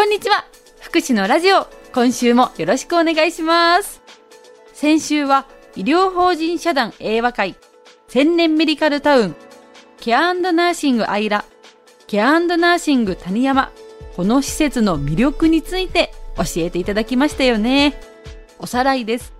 こんにちは。福祉のラジオ、今週もよろしくお願いします。先週は医療法人社団英和会、千年メディカルタウン、ケアナーシングアイラ、ケアナーシング谷山、この施設の魅力について教えていただきましたよね。おさらいです。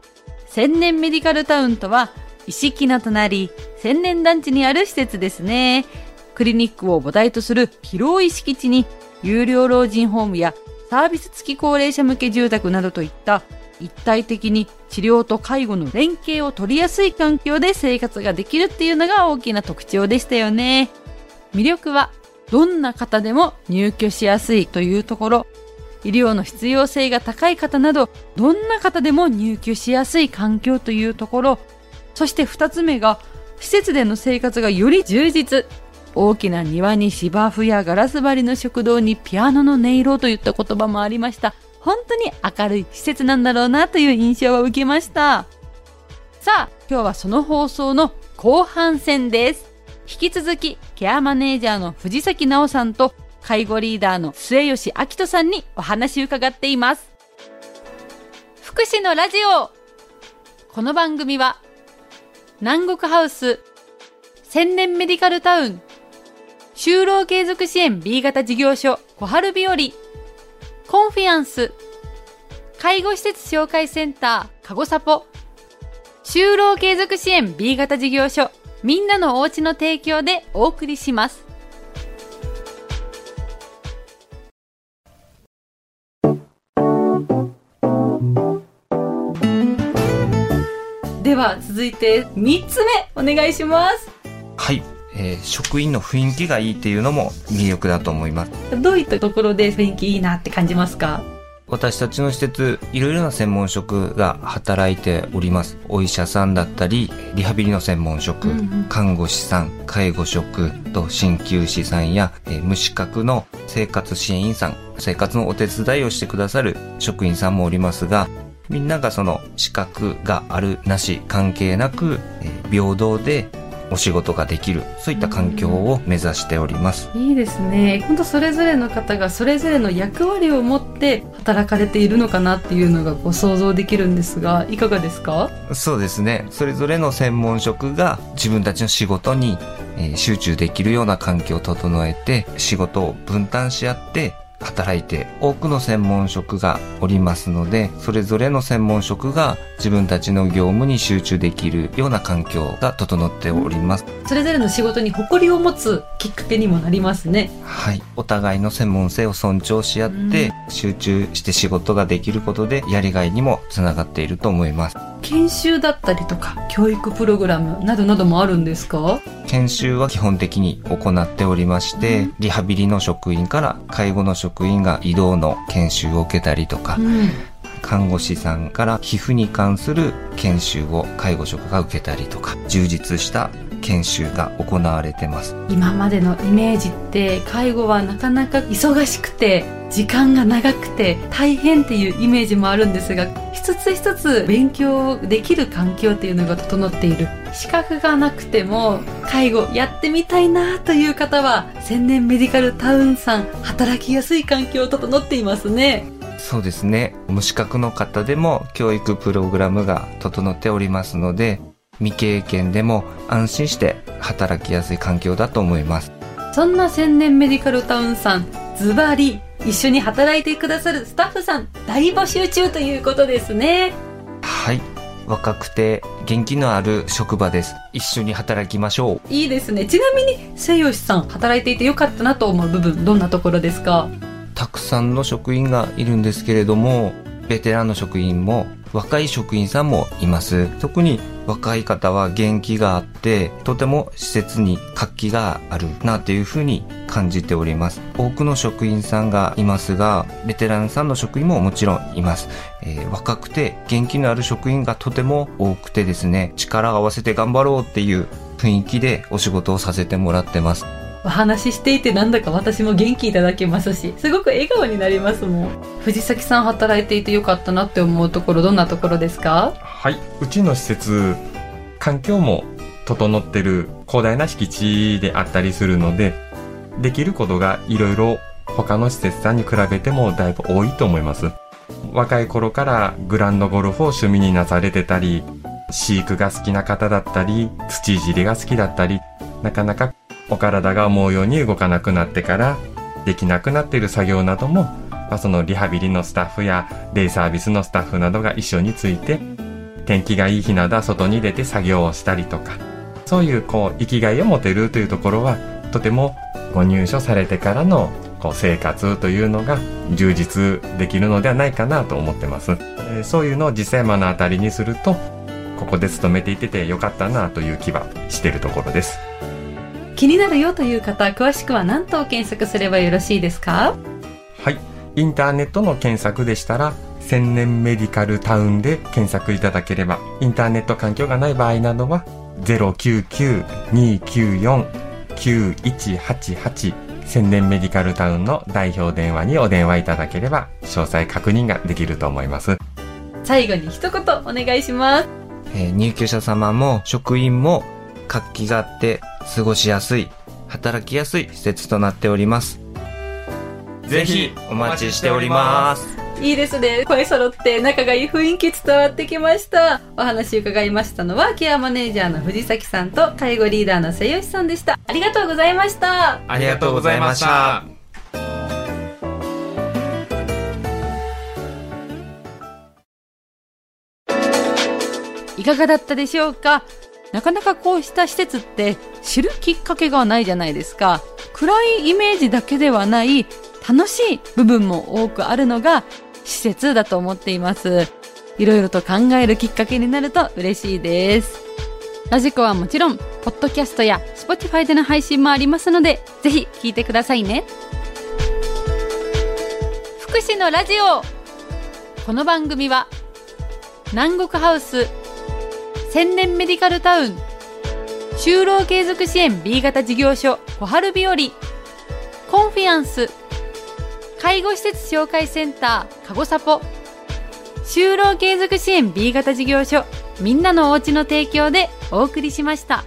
千年メディカルタウンとは、石木の隣、千年団地にある施設ですね。クリニックを母体とする広い敷地に有料老人ホームやサービス付き高齢者向け住宅などといった一体的に治療と介護の連携を取りやすい環境で生活ができるっていうのが大きな特徴でしたよね。魅力はどんな方でも入居しやすいというところ、医療の必要性が高い方など、どんな方でも入居しやすい環境というところ、そして二つ目が、施設での生活がより充実、大きな庭に芝生やガラス張りの食堂にピアノの音色といった言葉もありました。本当に明るい施設なんだろうなという印象を受けました。さあ、今日はその放送の後半戦です。引き続き、ケアマネージャーの藤崎直さんと介護リーダーの末吉明人さんにお話伺っています。福祉のラジオこの番組は、南国ハウス、千年メディカルタウン、就労継続支援 B 型事業所小春日和、コンフィアンス、介護施設紹介センター、かごさぽ、就労継続支援 B 型事業所、みんなのおうちの提供でお送りします。では続いて3つ目お願いします。はい。えー、職員の雰囲気がいいっていうのも魅力だと思います。どういったところで雰囲気いいなって感じますか？私たちの施設、いろいろな専門職が働いております。お医者さんだったり、リハビリの専門職、うんうん、看護師さん、介護職と鍼灸師さんや、えー、無資格の生活支援員さん、生活のお手伝いをしてくださる職員さんもおりますが、みんながその資格があるなし関係なく、えー、平等でお仕事ができるそういった環境を目指しております、いいですね。本当それぞれの方がそれぞれの役割を持って働かれているのかなっていうのがこう想像できるんですがいかがですか？そうですね。それぞれの専門職が自分たちの仕事に集中できるような環境を整えて仕事を分担し合って働いて多くの専門職がおりますので、それぞれの専門職が自分たちの業務に集中できるような環境が整っております。それぞれの仕事に誇りを持つきっかけにもなりますね。はい。お互いの専門性を尊重し合って、集中して仕事ができることで、やりがいにもつながっていると思います。研修だったりとか、教育プログラムなどなどもあるんですか？研修は基本的に行っておりまして、リハビリの職員から介護の職員が移動の研修を受けたりとか、うん、看護師さんから皮膚に関する研修を介護職が受けたりとか、充実した研修が行われてます。今までのイメージって介護はなかなか忙しくて時間が長くて大変っていうイメージもあるんですが一つ一つ勉強できる環境っていうのが整っている資格がなくても介護やってみたいなという方は千年メディカルタウンさん働きやすい環境整っていますね。そうですね。無資格の方でも教育プログラムが整っておりますので未経験でも安心して働きやすい環境だと思います。そんな千年メディカルタウンさんズバリ一緒に働いてくださるスタッフさん大募集中ということですね。はい。若くて元気のある職場です。一緒に働きましょう。いいですね。ちなみに末吉さん働いていてよかったなと思う部分どんなところですか？たくさんの職員がいるんですけれどもベテランの職員も若い職員さんもいます。特に若い方は元気があって、とても施設に活気があるなというふうに感じております。多くの職員さんがいますが、ベテランさんの職員ももちろんいます。えー、若くて元気のある職員がとても多くてですね、力を合わせて頑張ろうっていう雰囲気でお仕事をさせてもらってます。お話ししていてなんだか私も元気いただけますし、すごく笑顔になりますもん。藤崎さん働いていてよかったなって思うところ、どんなところですか？はい。うちの施設、環境も整ってる広大な敷地であったりするので、できることがいろいろ他の施設さんに比べてもだいぶ多いと思います。若い頃からグランドゴルフを趣味になされてたり、飼育が好きな方だったり、土いじりが好きだったり、なかなかお体が思うように動かなくなってからできなくなっている作業なども、まあ、そのリハビリのスタッフやデイサービスのスタッフなどが一緒について天気がいい日などは外に出て作業をしたりとかそういうこう生きがいを持てるというところはとてもご入所されてからのこう生活というのが充実できるのではないかなと思ってます。えー、そういうのを実際目の当たりにするとここで勤めていててよかったなという気はしてるところです。気になるよという方、詳しくは何と検索すればよろしいですか？はい。インターネットの検索でしたら、千年メディカルタウンで検索いただければ、インターネット環境がない場合などは、099-294-9188千年メディカルタウンの代表電話にお電話いただければ、詳細確認ができると思います。最後に一言お願いします。えー入居者様も職員も活気があって過ごしやすい、働きやすい施設となっております。ぜひお待ちしております。いいですね。声揃って仲がいい雰囲気伝わってきました。お話伺いましたのは、ケアマネージャーの藤崎さんと介護リーダーの瀬吉さんでした。ありがとうございました。ありがとうございました。いかがだったでしょうか？なかなかこうした施設って知るきっかけがないじゃないですか。暗いイメージだけではない楽しい部分も多くあるのが施設だと思っています。いろいろと考えるきっかけになると嬉しいです。ラジコはもちろん、ポッドキャストや Spotify での配信もありますので、ぜひ聞いてくださいね。福祉のラジオこの番組は、南国ハウス千年メディカルタウン就労継続支援 B 型事業所小春日和コンフィアンス介護施設紹介センターかごさぽ就労継続支援 B 型事業所みんなのおうちの提供でお送りしました。